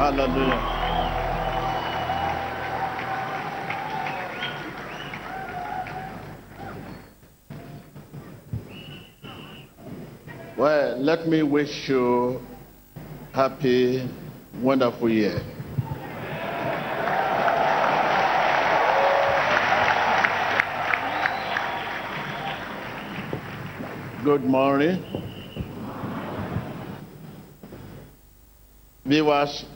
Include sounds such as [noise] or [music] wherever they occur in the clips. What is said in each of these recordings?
Hallelujah. Well, let me wish you happy, wonderful year. Good morning. Viewers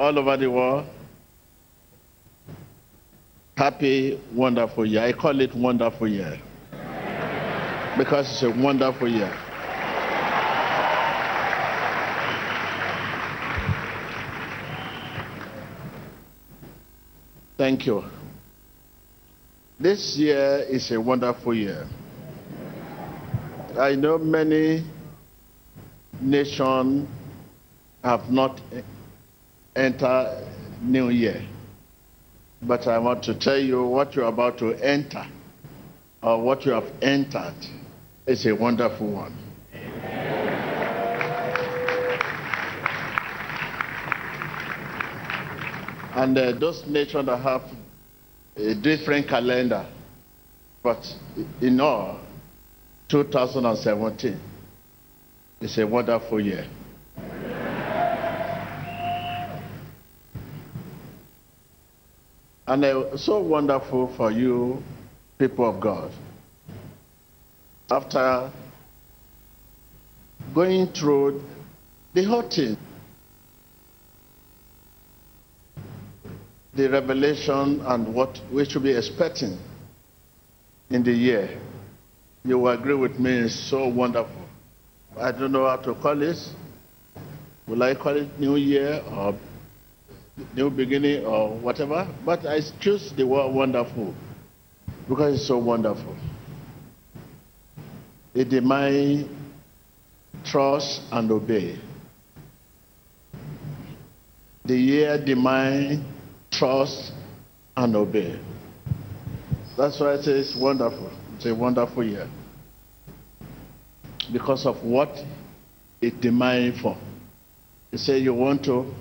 all over the world, happy, wonderful year. I call it wonderful year because it's a wonderful year. Thank you. This year is a wonderful year. I know many nations have not entered New Year, but I want to tell you what you're about to enter or what you have entered is a wonderful one. And uh, those nations that have a different calendar, but in all, 2017 is a wonderful year. And uh, so wonderful for you, people of God. After going through the whole thing, the revelation and what we should be expecting in the year. You will agree with me, it's so wonderful. I don't know how to call it. Will I call it New Year or New Beginning or whatever? But I choose the word wonderful because it's so wonderful. It demands trust and obey. The year demands trust, and obey. That's why I say it's wonderful. It's a wonderful year. Because of what it demands for. You say you want to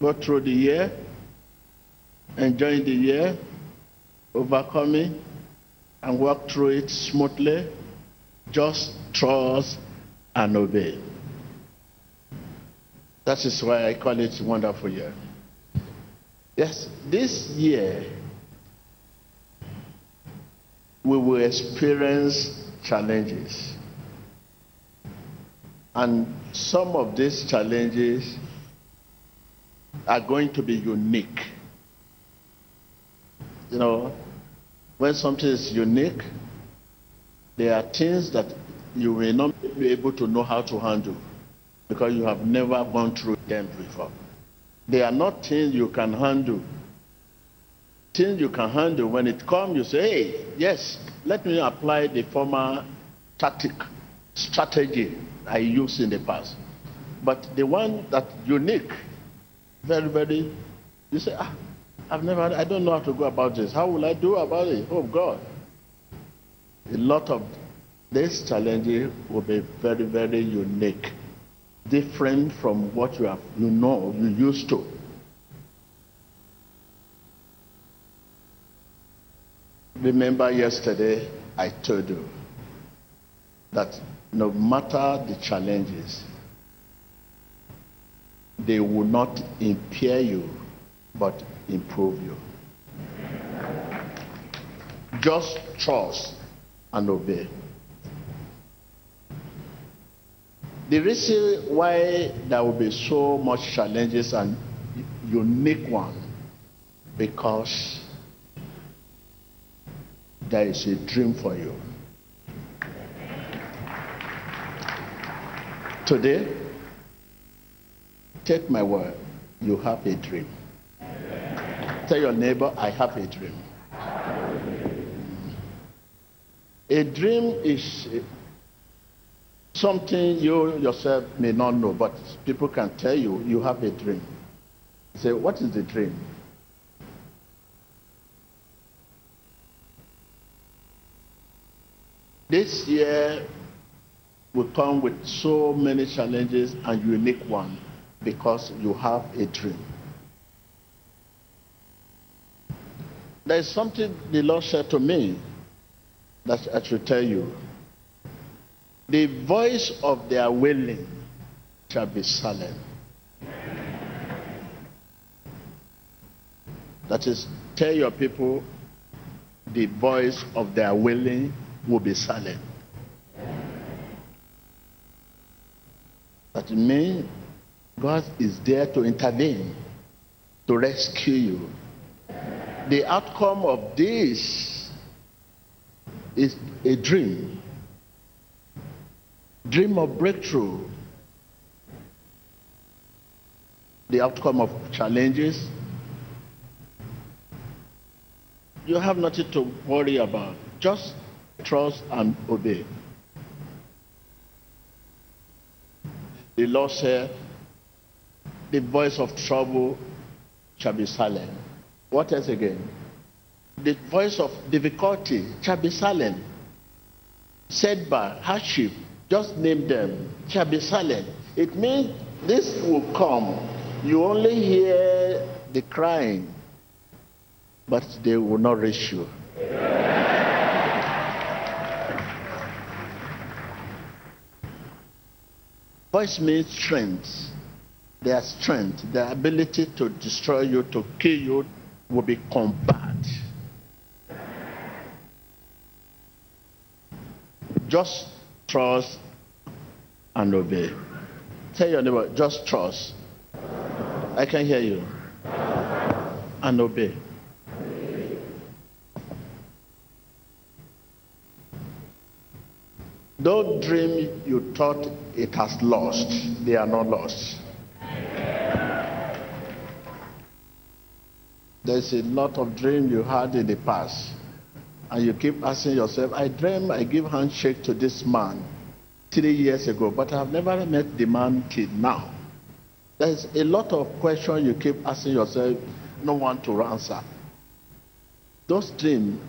go through the year, enjoy the year, overcoming, and work through it smoothly. Just trust and obey. That is why I call it wonderful year. Yes, this year we will experience challenges. And some of these challenges are going to be unique. You know, when something is unique, there are things that you may not be able to know how to handle because you have never gone through them before. They are not things you can handle. Things you can handle. When it comes, you say, hey, yes, let me apply the former tactic, strategy I used in the past. But the one that unique, very, very, you say, ah, I've never, I don't know how to go about this. How will I do about it? Oh, God. A lot of these challenges will be very, very unique different from what you have you know you used to remember yesterday i told you that no matter the challenges they will not impair you but improve you just trust and obey The reason why there will be so much challenges and unique one, because there is a dream for you. Today, take my word, you have a dream. Tell your neighbor, I have a dream. A dream is eh, Something you yourself may not know, but people can tell you you have a dream. Say, What is the dream? This year will come with so many challenges and unique one because you have a dream. There is something the Lord said to me that I should tell you. The voice of their wailing shall be silent. That is, tell your people the voice of their wailing will be silent. That means God is there to intervene, to rescue you. The outcome of this is a dream. Dream of breakthrough. The outcome of challenges. You have nothing to worry about. Just trust and obey. The Lord said, the voice of trouble shall be silent. What else again? The voice of difficulty shall be silent. Setback, hardship, just name them, shall be silent. It means this will come. You only hear the crying, but they will not reach you. Voice means strength. Their strength, their ability to destroy you, to kill you, will be combat. Just trust and obey. Tell your neighbor, just trust. I can hear you. And obey. Don't dream you thought it has lost. They are not lost. There's a lot of dream you had in the past. And you keep asking yourself, I dream I give handshake to this man three years ago, but I've never met the man till now. There's a lot of questions you keep asking yourself, no one to answer. Those dreams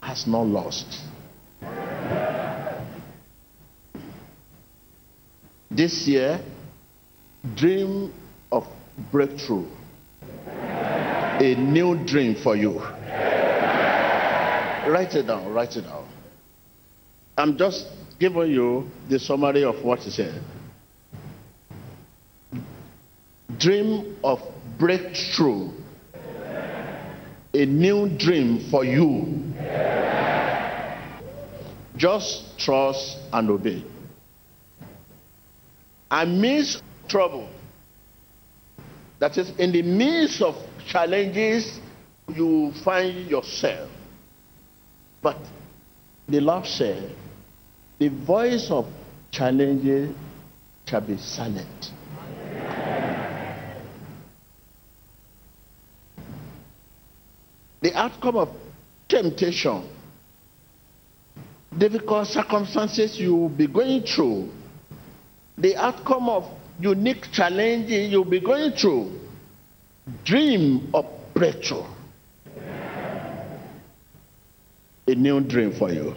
has not lost. This year, dream of breakthrough. A new dream for you. Write it down, write it down. I'm just giving you the summary of what he said. Dream of breakthrough. A new dream for you. Just trust and obey. I Amidst trouble, that is, in the midst of challenges, you find yourself. But the Lord said, the voice of challenges shall be silent. The outcome of temptation, difficult circumstances you will be going through, the outcome of unique challenges you'll be going through, dream of breakthrough. A new dream for you.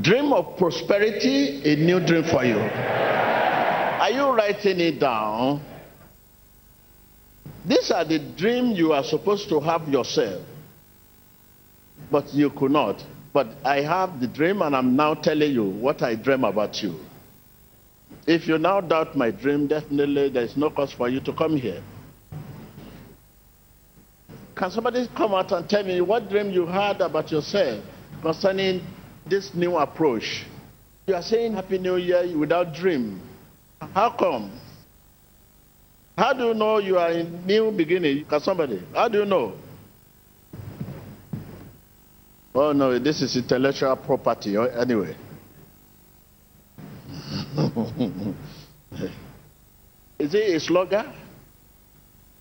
Dream of prosperity, a new dream for you. Are you writing it down? These are the dreams you are supposed to have yourself, but you could not. But I have the dream, and I'm now telling you what I dream about you. If you now doubt my dream, definitely there's no cause for you to come here. Can somebody come out and tell me what dream you had about yourself concerning this new approach? You are saying Happy New Year without dream. How come? How do you know you are in new beginning? Can somebody? How do you know? Oh no, this is intellectual property oh, anyway. [laughs] is it a slugger?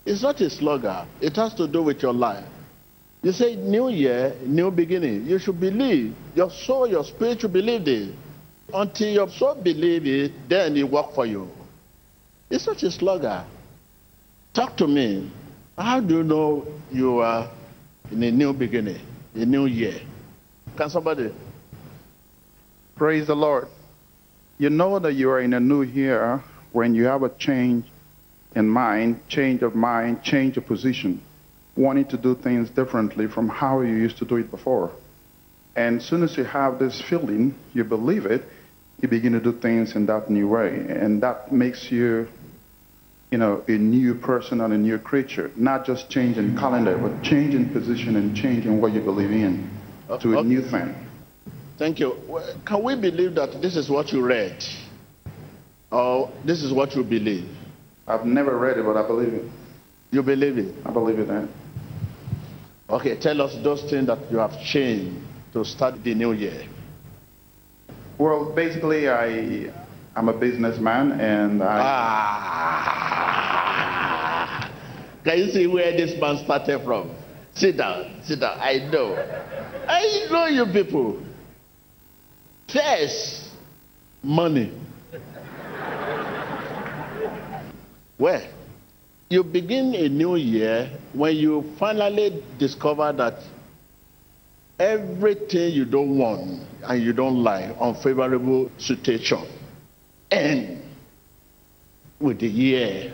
It's not a slugger. It has to do with your life. You say new year, new beginning. You should believe. Your soul, your spirit should believe it. Until your soul believe it, then it work for you. It's not a slugger. Talk to me. How do you know you are in a new beginning, a new year? Can somebody? Praise the Lord. You know that you are in a new year when you have a change in mind, change of mind, change of position, wanting to do things differently from how you used to do it before. And as soon as you have this feeling, you believe it, you begin to do things in that new way. And that makes you, you know, a new person and a new creature. Not just changing calendar, but changing position and changing what you believe in to a new thing. Thank you. Can we believe that this is what you read? Or this is what you believe? I've never read it, but I believe it. You believe it? I believe it. eh? Okay, tell us those things that you have changed to start the new year. Well, basically, I, I'm a businessman, and I, Ah! Can you see where this man started from? Sit down, sit down. I know. I know you people. First, money. Well, you begin a new year when you finally discover that everything you don't want and you don't like, unfavorable situation, end with the year.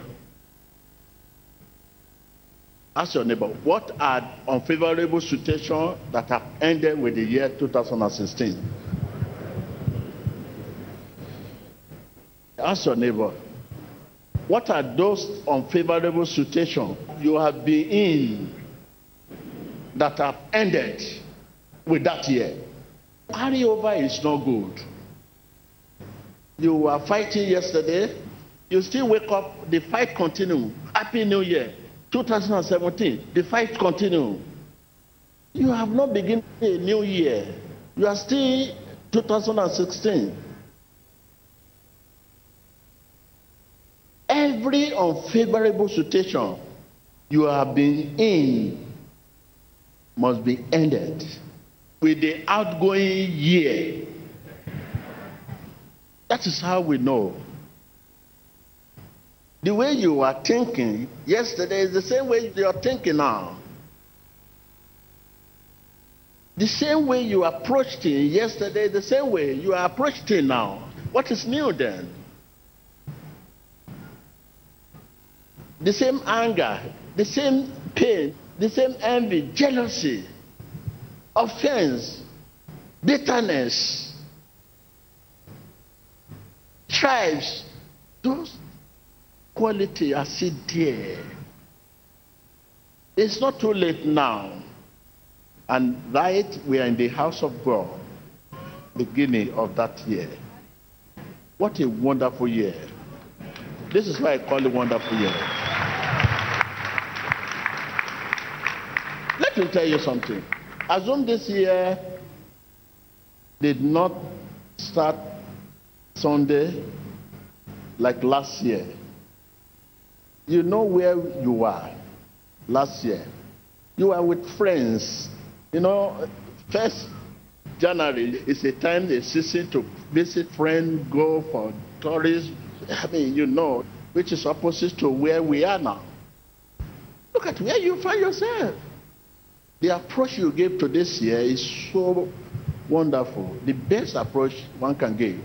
Ask your neighbor, what are unfavorable situations that have ended with the year 2016? Ask your neighbor, what are those unfavorable situations you have been in that have ended with that year? Carry over is not good. You were fighting yesterday, you still wake up, the fight continue. Happy New Year, 2017, the fight continue. You have not begun a new year. You are still 2016. Every unfavorable situation you have been in must be ended with the outgoing year. That is how we know. The way you are thinking yesterday is the same way you are thinking now. The same way you approached it yesterday, the same way you are approaching it now. What is new then? The same anger, the same pain, the same envy, jealousy, offense, bitterness, tribes, those quality are still there. It's not too late now. And right, we are in the house of God, beginning of that year. What a wonderful year. This is why I call it wonderful year. Me tell you something. Assume this year did not start Sunday like last year. You know where you are last year. You are with friends. You know, first January is a time, a season to visit friends, go for tourists. I mean, you know, which is opposite to where we are now. Look at where you find yourself. The approach you gave to this year is so wonderful. The best approach one can give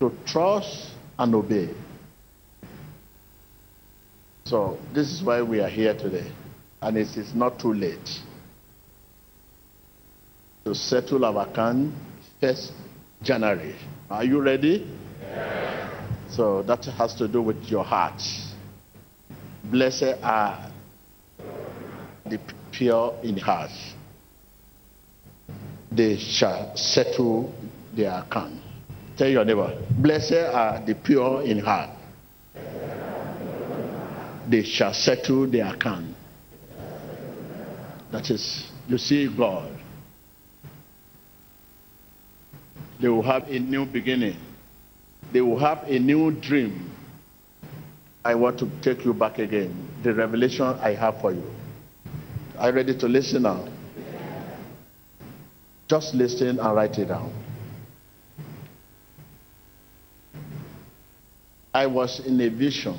to trust and obey. So this is why we are here today. And it is not too late to settle our account first January. Are you ready? So that has to do with your heart. Blessed are the pure in heart. They shall settle their account. Tell your neighbor, blessed are the pure in heart. They shall settle their account. That is, you see God. They will have a new beginning. They will have a new dream. I want to take you back again. The revelation I have for you. Are you ready to listen now? Just listen and write it down. I was in a vision,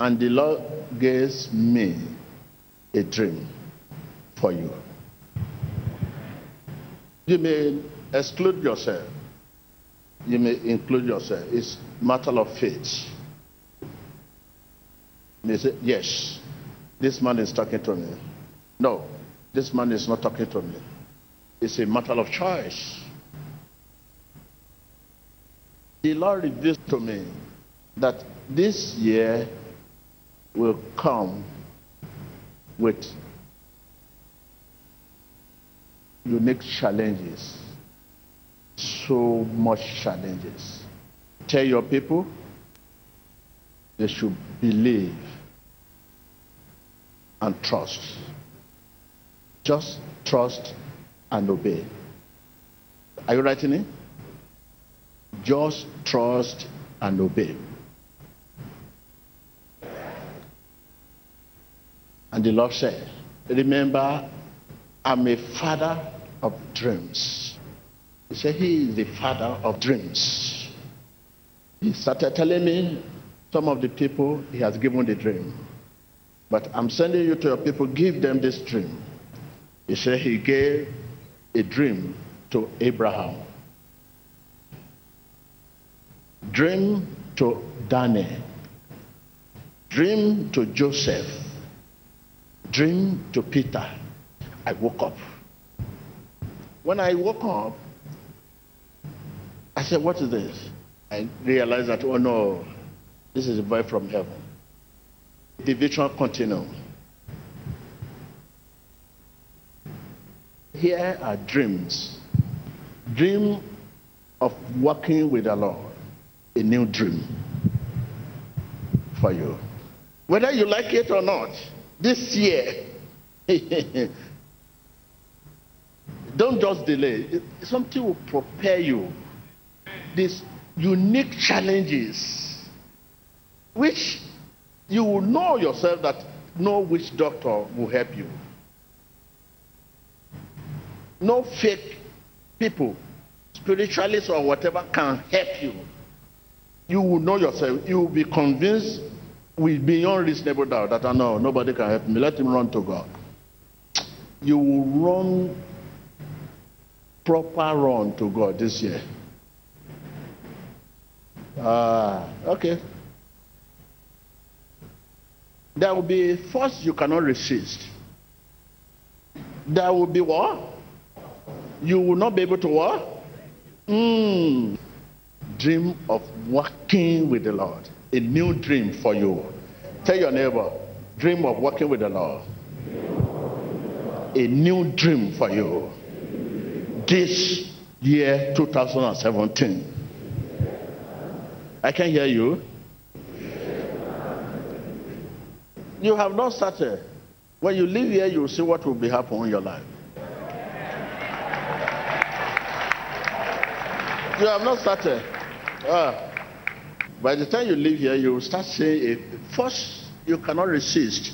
and the Lord gave me a dream for you. You may exclude yourself. You may include yourself. It's matter of faith. You may say, yes, this man is talking to me. No, this man is not talking to me. It's a matter of choice. The Lord revealed to me that this year will come with unique challenges. So much challenges. Tell your people they should believe and trust. Just trust and obey. Are you writing it? Just trust and obey. And the Lord said, Remember, I'm a father of dreams. He said, He is the father of dreams. He started telling me some of the people he has given the dream. But I'm sending you to your people, give them this dream. He said he gave a dream to Abraham, dream to Daniel, dream to Joseph, dream to Peter. I woke up. When I woke up, I said, What is this? I realized that, oh no, this is a voice from heaven. The vision continued. Here are dreams. Dream of working with the Lord. A new dream for you. Whether you like it or not, this year, [laughs] don't just delay. Something will prepare you. These unique challenges, which you will know yourself that know which doctor will help you. No fake people, spiritualists or whatever, can help you. You will know yourself. You will be convinced with beyond reasonable doubt that I know nobody can help me. Let him run to God. You will run proper run to God this year. Ah, okay. There will be force you cannot resist. There will be what? You will not be able to what? Mm. Dream of working with the Lord. A new dream for you. Tell your neighbor, dream of working with the Lord. A new dream for you. This year 2017. I can hear you. You have not started. When you leave here, you will see what will be happening in your life. You have not started. Ah. By the time you leave here, you will start saying, first, you cannot resist.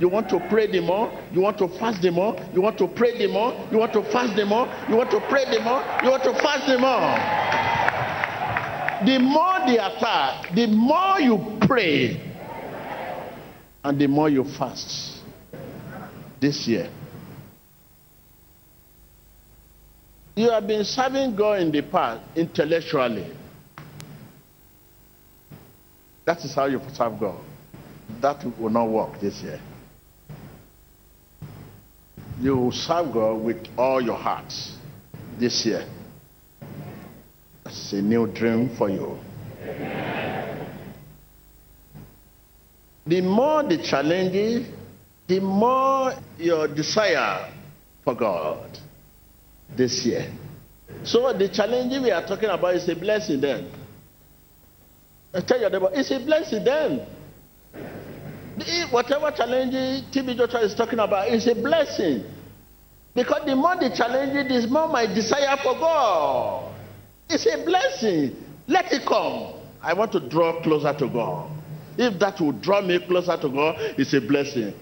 You want to pray the more, you want to fast the more, you want to pray the more, you want to fast the more, you want to pray the more, you want to fast the more. The more the attack, the more you pray, and the more you fast this year. You have been serving God in the past intellectually. That is how you serve God. That will not work this year. You will serve God with all your heart this year. That's a new dream for you. The more the challenges, the more your desire for God this year. So the challenge we are talking about is a blessing then. I tell your neighbor, it's a blessing then. Whatever challenge TB Joshua is talking about is a blessing. Because the more the challenge, the more my desire for God. It's a blessing. Let it come. I want to draw closer to God. If that will draw me closer to God, it's a blessing.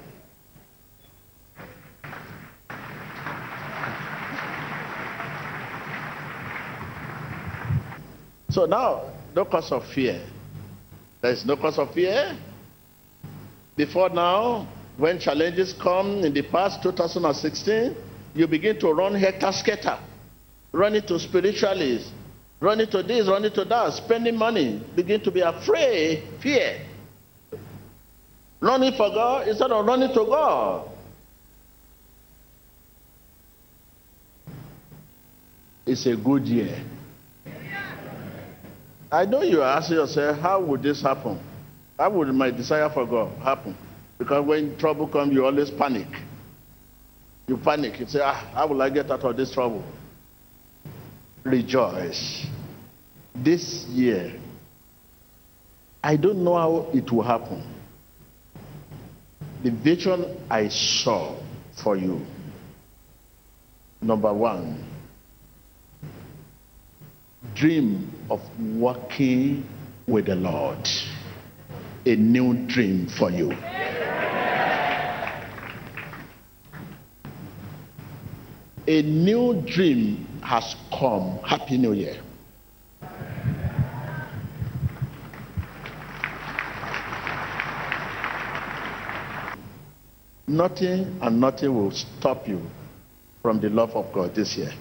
So now, no cause of fear. There is no cause of fear. Before now, when challenges come in the past 2016, you begin to run hectare scatter, run into spiritualists, running to this, running to that, spending money, begin to be afraid, fear. Running for God instead of running to God. It's a good year. I know you are asking yourself, how would this happen? How would my desire for God happen? Because when trouble comes, you always panic. You panic. You say, ah, how will I get out of this trouble? Rejoice. This year, I don't know how it will happen. The vision I saw for you. Number one, dream of working with the Lord. A new dream for you. A new dream has come. Happy New Year. Nothing and nothing will stop you from the love of God this year.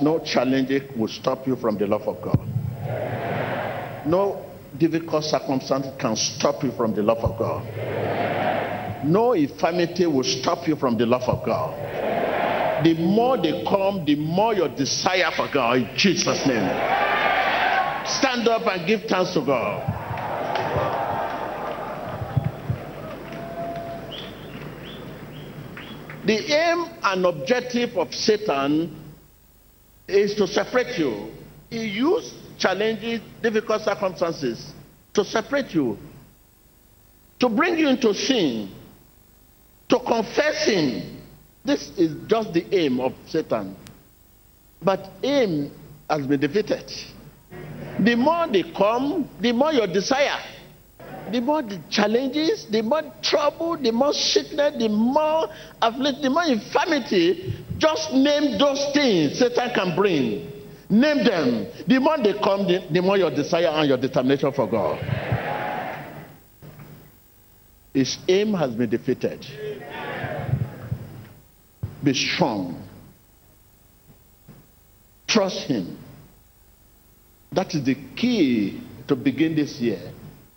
No challenge will stop you from the love of God. No difficult circumstance can stop you from the love of God. No infirmity will stop you from the love of God. The more they come, the more your desire for God in Jesus' name. Stand up and give thanks to God. The aim and objective of Satan is to separate you. He used challenging, difficult circumstances to separate you, to bring you into sin, to confess sin. This is just the aim of Satan. But aim has been defeated. The more they come, the more your desire the more the challenges, the more trouble, the more sickness, the more affliction, the more infirmity. Just name those things Satan can bring. Name them. The more they come, the, the more your desire and your determination for God. His aim has been defeated. Be strong. Trust him. That is the key to begin this year.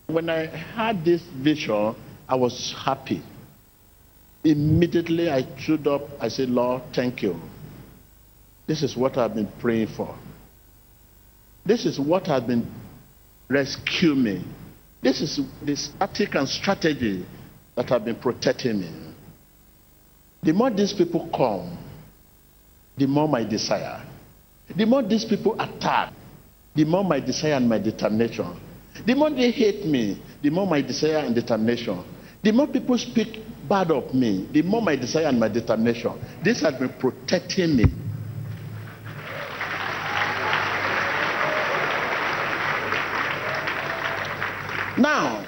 When I had this vision, I was happy. Immediately I stood up, I said, Lord, thank you. This is what I've been praying for. This is what has been rescuing me. This is the tactic and strategy that have been protecting me. The more these people come, the more my desire. The more these people attack, the more my desire and my determination the more they hate me, the more my desire and determination. The more people speak bad of me, the more my desire and my determination. This has been protecting me. Now,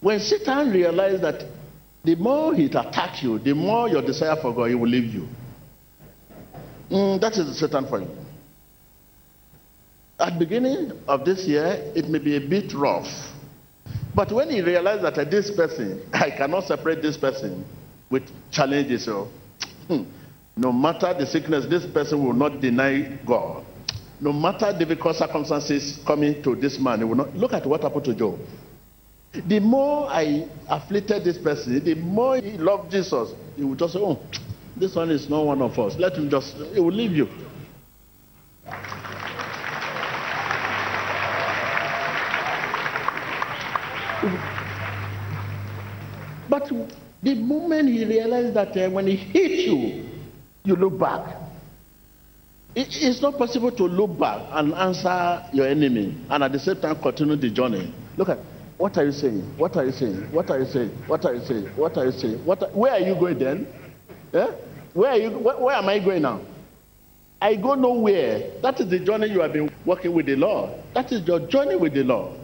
when Satan realized that the more he attacks you, the more your desire for God, he will leave you. Mm, that is Satan for you. At beginning of this year, it may be a bit rough. But when he realized that this person, [laughs] I cannot separate this person with challenges, so [tsk] hmm, no matter the sickness, this person will not deny God. [tsk] No matter difficult circumstances coming to this man, he will not. Look at what happened to Job. The more I afflicted this person, the more he loved Jesus. He would just say, Oh, [tsk] this one is not one of us. Let him just, he will leave you. But the moment he realized that uh, when he hit you, you look back. It, it's not possible to look back and answer your enemy and at the same time continue the journey. Look at what are you saying? What are you saying? What are you saying? What are you saying? What are you saying? What are, where are you going then? Yeah? Where are you? Where, where am I going now? I go nowhere. That is the journey you have been working with the Lord. That is your journey with the Lord.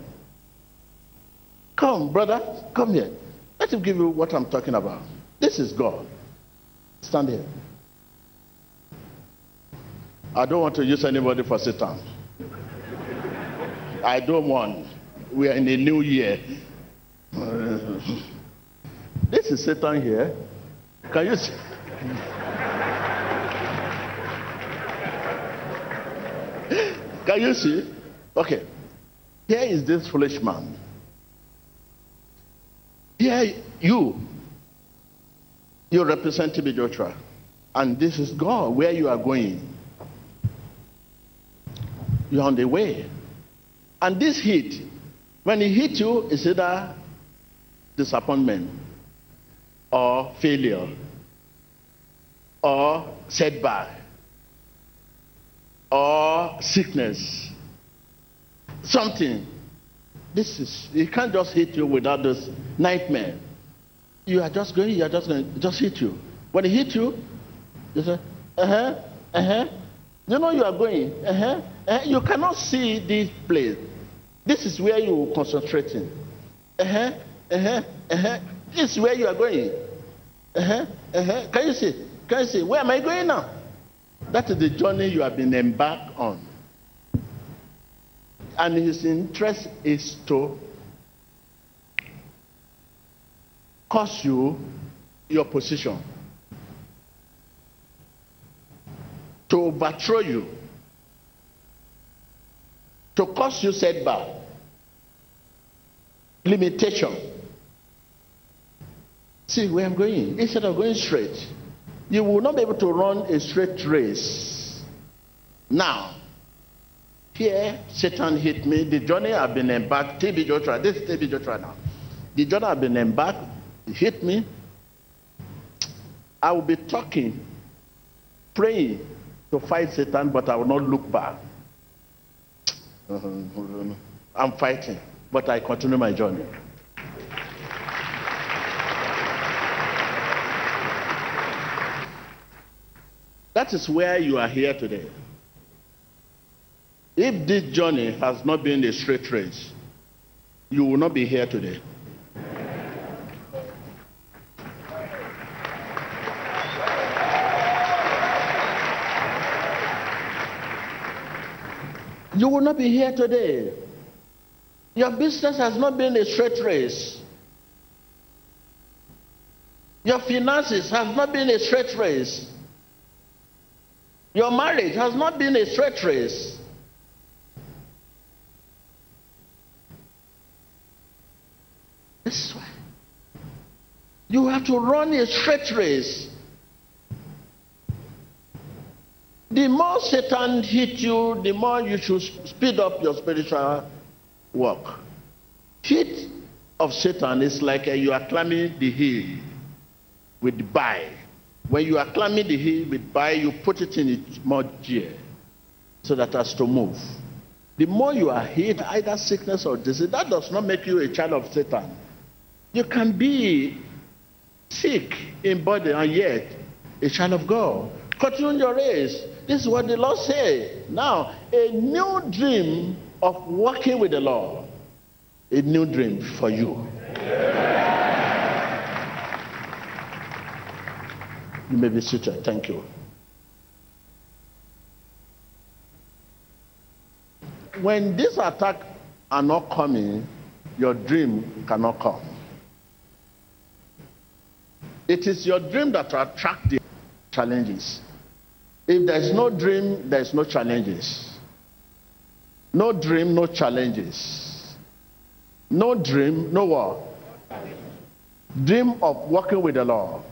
Come, brother, come here. Let him give you what I'm talking about. This is God. Stand here. I don't want to use anybody for Satan. I don't want. We are in a new year. this is Satan here. Can you see? Can you see? Okay. Here is this foolish man. Here, you, you represent TB Joshua. And this is God, where you are going. You're on the way. And this heat, when it hit you, it's either disappointment or failure or setback or sickness. Something. This is, it can't just hit you without this nightmare. You are just going, you are just going, just hit you. When it hit you, you say, uh huh, uh huh. You know you are going, uh huh. Uh-huh. You cannot see this place. This is where you are concentrating. Uh huh, uh huh, uh huh. This is where you are going. Uh huh, uh huh. Can you see? Can you see? Where am I going now? That is the journey you have been embarked on. And his interest is to cost you your position, to overthrow you, to cause you setback, limitation. See where I'm going. Instead of going straight, you will not be able to run a straight race. Now, here Satan hit me. The journey I've been embarked. TB Joshua. This is TB Joshua now. The journey I've been embarked. hit me. I will be talking, praying to fight Satan, but I will not look back. I'm fighting, but I continue my journey. That is where you are here today. If this journey has not been a straight race, you will not be here today. You will not be here today. Your business has not been a straight race. Your finances have not been a straight race. Your marriage has not been a straight race. This way. You have to run a straight race. The more Satan hits you, the more you should speed up your spiritual work. Hit of Satan is like uh, you are climbing the hill with bye. When you are climbing the hill with by, you put it in its mud gear so that has to move. The more you are hit, either sickness or disease, that does not make you a child of Satan. You can be sick in body and yet a child of God. Continue your race. This is what the Lord said. Now, a new dream of working with the Lord. A new dream for you. You may be seated. Thank you. When these attacks are not coming, your dream cannot come. It is your dream that will attract the challenges. If there is no dream, there is no challenges. No dream, no challenges. No dream, no what? Dream of working with the Lord.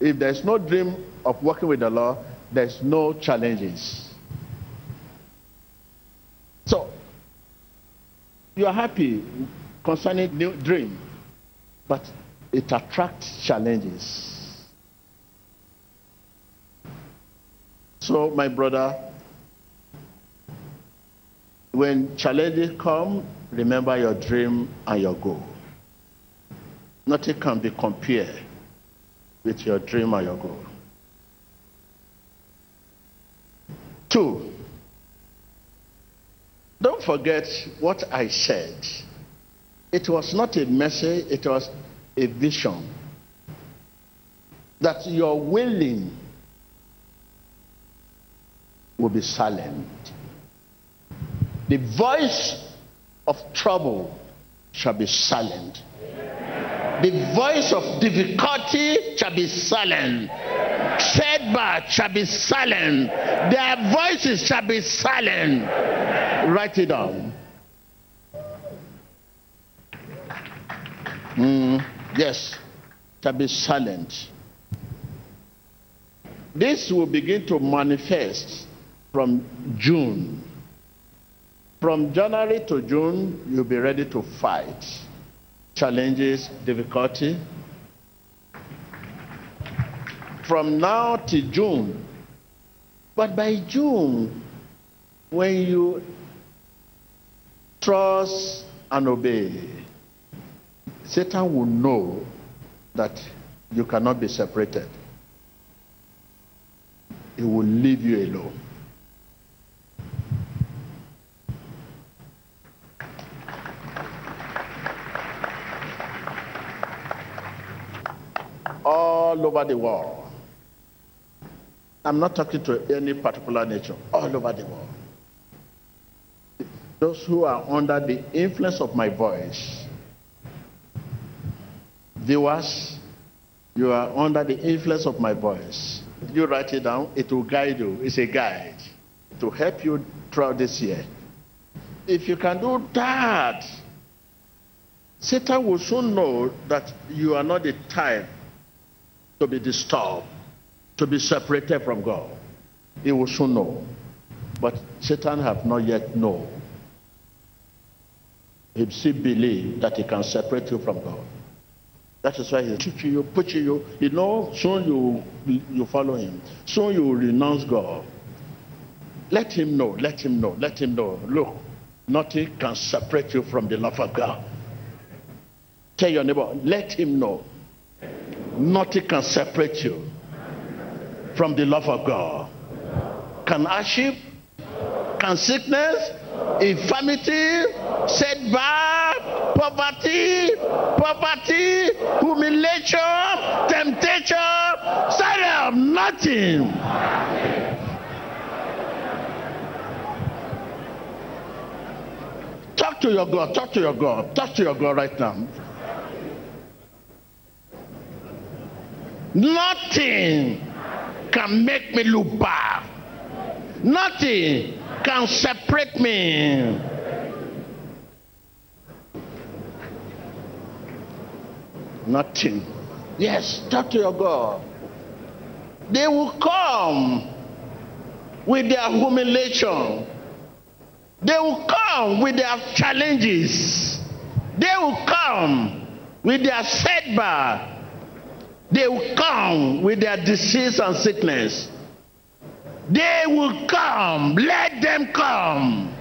If there's no dream of working with the Lord, there's no challenges. So, you are happy concerning new dream, but it attracts challenges. So, my brother, when challenges come, remember your dream and your goal. Nothing can be compared with your dream and your goal. Two, don't forget what I said. It was not a message, it was a vision. That your willing will be silent. The voice of trouble shall be silent. The voice of difficulty shall be silent. Setback shall be silent. Their voices shall be silent. Write it down. Mm, yes, to be silent. This will begin to manifest from June. From January to June, you'll be ready to fight challenges, difficulty. From now to June, but by June, when you trust and obey, Satan will know that you cannot be separated. He will leave you alone. All over the world. I'm not talking to any particular nation, all over the world. Those who are under the influence of my voice, viewers, you are under the influence of my voice. You write it down, it will guide you. It's a guide to help you throughout this year. If you can do that, Satan will soon know that you are not the type to be disturbed, to be separated from God. He will soon know. But Satan have not yet known. He still believe that he can separate you from God. That is why he's teaching you, pushing you. You know, soon you you follow him. Soon you renounce God. Let him know, let him know, let him know. Look, nothing can separate you from the love of God. Tell your neighbor, let him know. Nothing can separate you from the love of God. Can hardship, can sickness, infirmity, setback, poverty, poverty, humiliation, temptation, sorrow, nothing. Talk to your God, talk to your God, talk to your God right now. Nothing can make me look bad. Nothing can separate me. Nothing. Yes, talk to your God. They will come with their humiliation. They will come with their challenges. They will come with their setback. They will come with their disease and sickness. They will come. Let them come.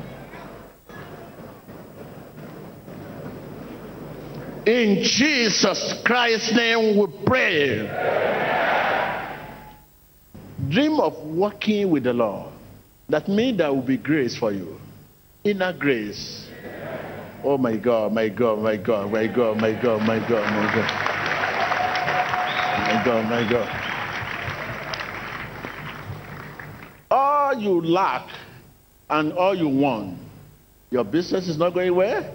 In Jesus Christ's name we pray. Dream of walking with the Lord. That means there will be grace for you. Inner grace. Oh my God, my God, my God, my God, my God, my God, my God. My God, my God. All you lack and all you want, your business is not going well,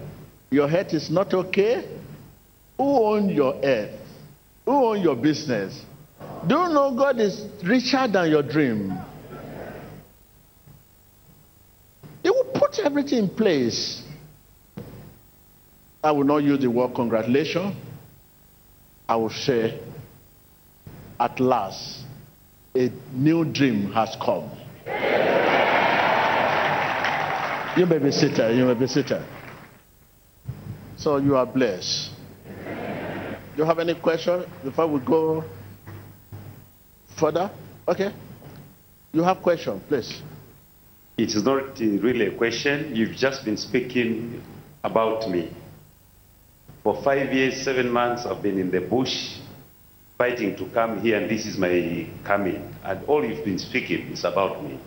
your health is not okay. Who owns your earth? Who owns your business? Do you know God is richer than your dream? He will put everything in place. I will not use the word congratulations. I will say, at last, a new dream has come. You may be seated. You may be seated. So you are blessed. Do you have any question before we go further? Okay. You have question, please. It is not really a question. You've just been speaking about me. For five years, seven months, I've been in the bush fighting to come here, and this is my coming. And all you've been speaking is about me.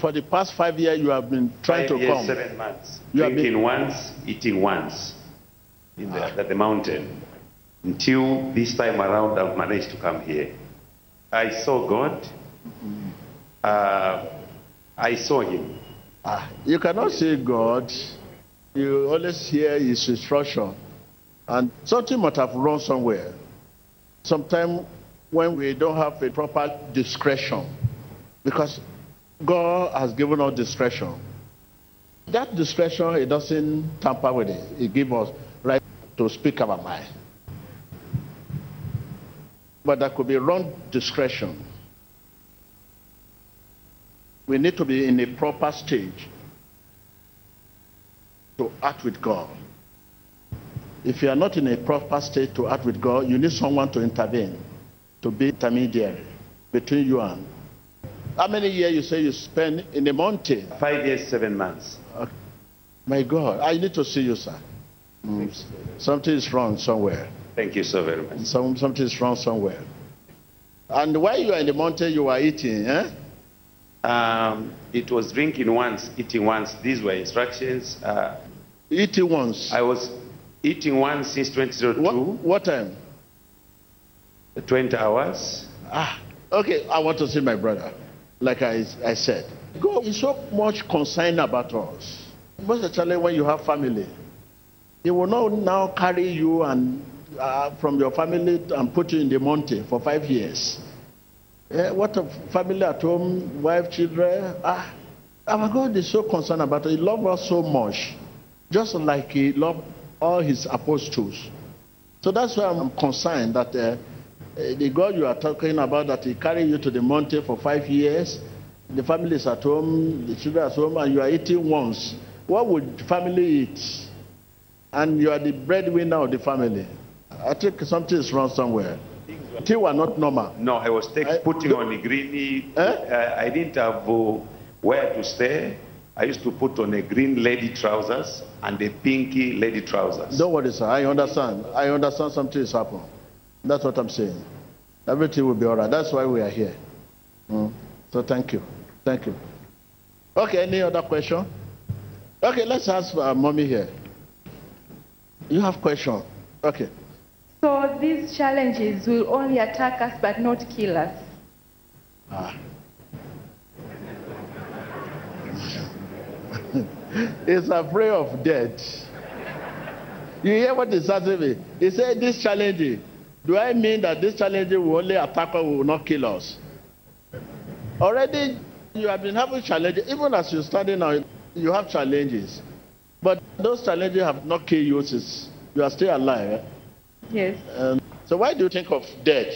For the past five years, you have been trying five to years, come. seven months. You Drinking been- once, eating once in the, at the mountain. Until this time around, I've managed to come here. I saw God. Uh, I saw Him. Ah, you cannot see God. You always hear His instruction, and something must have run somewhere. Sometimes when we don't have a proper discretion, because God has given us discretion. That discretion, it doesn't tamper with it. It gives us right to speak our mind. But that could be wrong discretion. We need to be in a proper stage to act with God. If you are not in a proper state to act with God, you need someone to intervene, to be intermediary between you and. How many years you say you spend in the mountain? Five years, seven months. Okay. My God, I need to see you, sir. Mm. Something is wrong somewhere. Thank you so very much. Some, something is wrong somewhere. And while you are in the mountain, you are eating, eh? Um, it was drinking once, eating once. These were instructions. Uh, eating once. I was eating one since 2002. What, what time? 20 hours. Ah, okay. I want to see my brother. Like I, I said, God is so much concerned about us. Most especially when you have family. He will not now carry you and uh, from your family and put you in the mountain for five years. Eh, what a family at home, wife, children. Ah, our God is so concerned about it. He loves us so much, just like He loved all His apostles. So that's why I'm concerned that uh, the God you are talking about, that He carried you to the mountain for five years, the family is at home, the children are at home, and you are eating once. What would family eat? And you are the breadwinner of the family. I think something is wrong somewhere. Things were not normal. No, I was take, putting on the greeny. Eh? Uh, I didn't have uh, where to stay. I used to put on a green lady trousers and a pinky lady trousers. Don't worry, sir. I understand. I understand something is happening. That's what I'm saying. Everything will be all right. That's why we are here. Mm. So thank you. Thank you. Okay, any other question? Okay, let's ask uh, mommy here. You have question? Okay. So these challenges will only attack us but not kill us. Ah. He's afraid of death. You hear what he said to me? He said, This challenge, do I mean that this challenge will only attack us, will not kill us? Already, you have been having challenges. Even as you're standing now, you have challenges. But those challenges have not killed you since you are still alive. Yes. Um, so why do you think of death?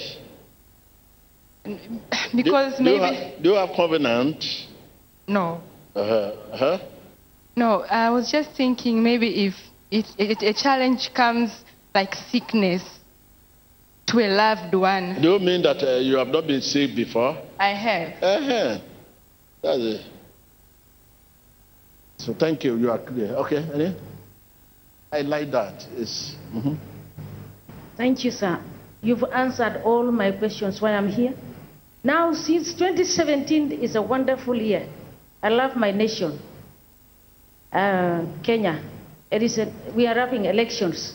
Because do, maybe. Do you, have, do you have covenant? No. Uh-huh. Uh-huh. No, I was just thinking maybe if it, it, a challenge comes like sickness to a loved one. Do you mean that uh, you have not been sick before? I have. Uh-huh. That's it. So thank you. You are clear. Okay. Any? I like that. It's, mm-hmm. Thank you, sir. You've answered all my questions while I'm here. Now, since 2017 is a wonderful year, I love my nation, uh, Kenya. A, we are having elections.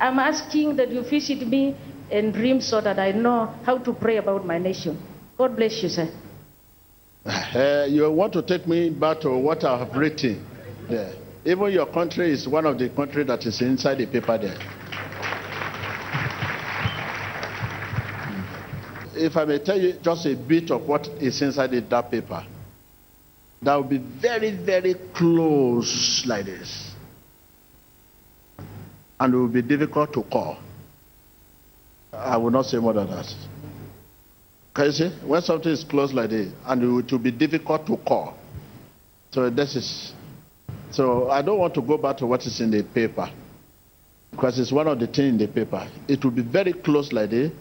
I'm asking that you visit me in dreams so that I know how to pray about my nation. God bless you, sir. [laughs] Uh, you want to take me back to what I have written there. Even your country is one of the countries that is inside the paper there. If I may tell you just a bit of what is inside that paper, that will be very, very close like this. And it will be difficult to call. I will not say more than that. Can you see? When something is close like this, and it will be difficult to call. So this is so I don't want to go back to what is in the paper because it's one of the things in the paper. It will be very close like this.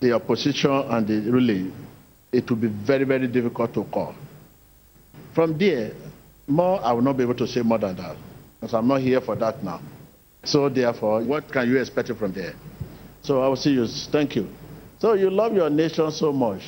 The opposition and the ruling, it will be very, very difficult to call. From there, more I will not be able to say more than that because I'm not here for that now. So therefore, what can you expect from there? So I will see you. Thank you. So you love your nation so much.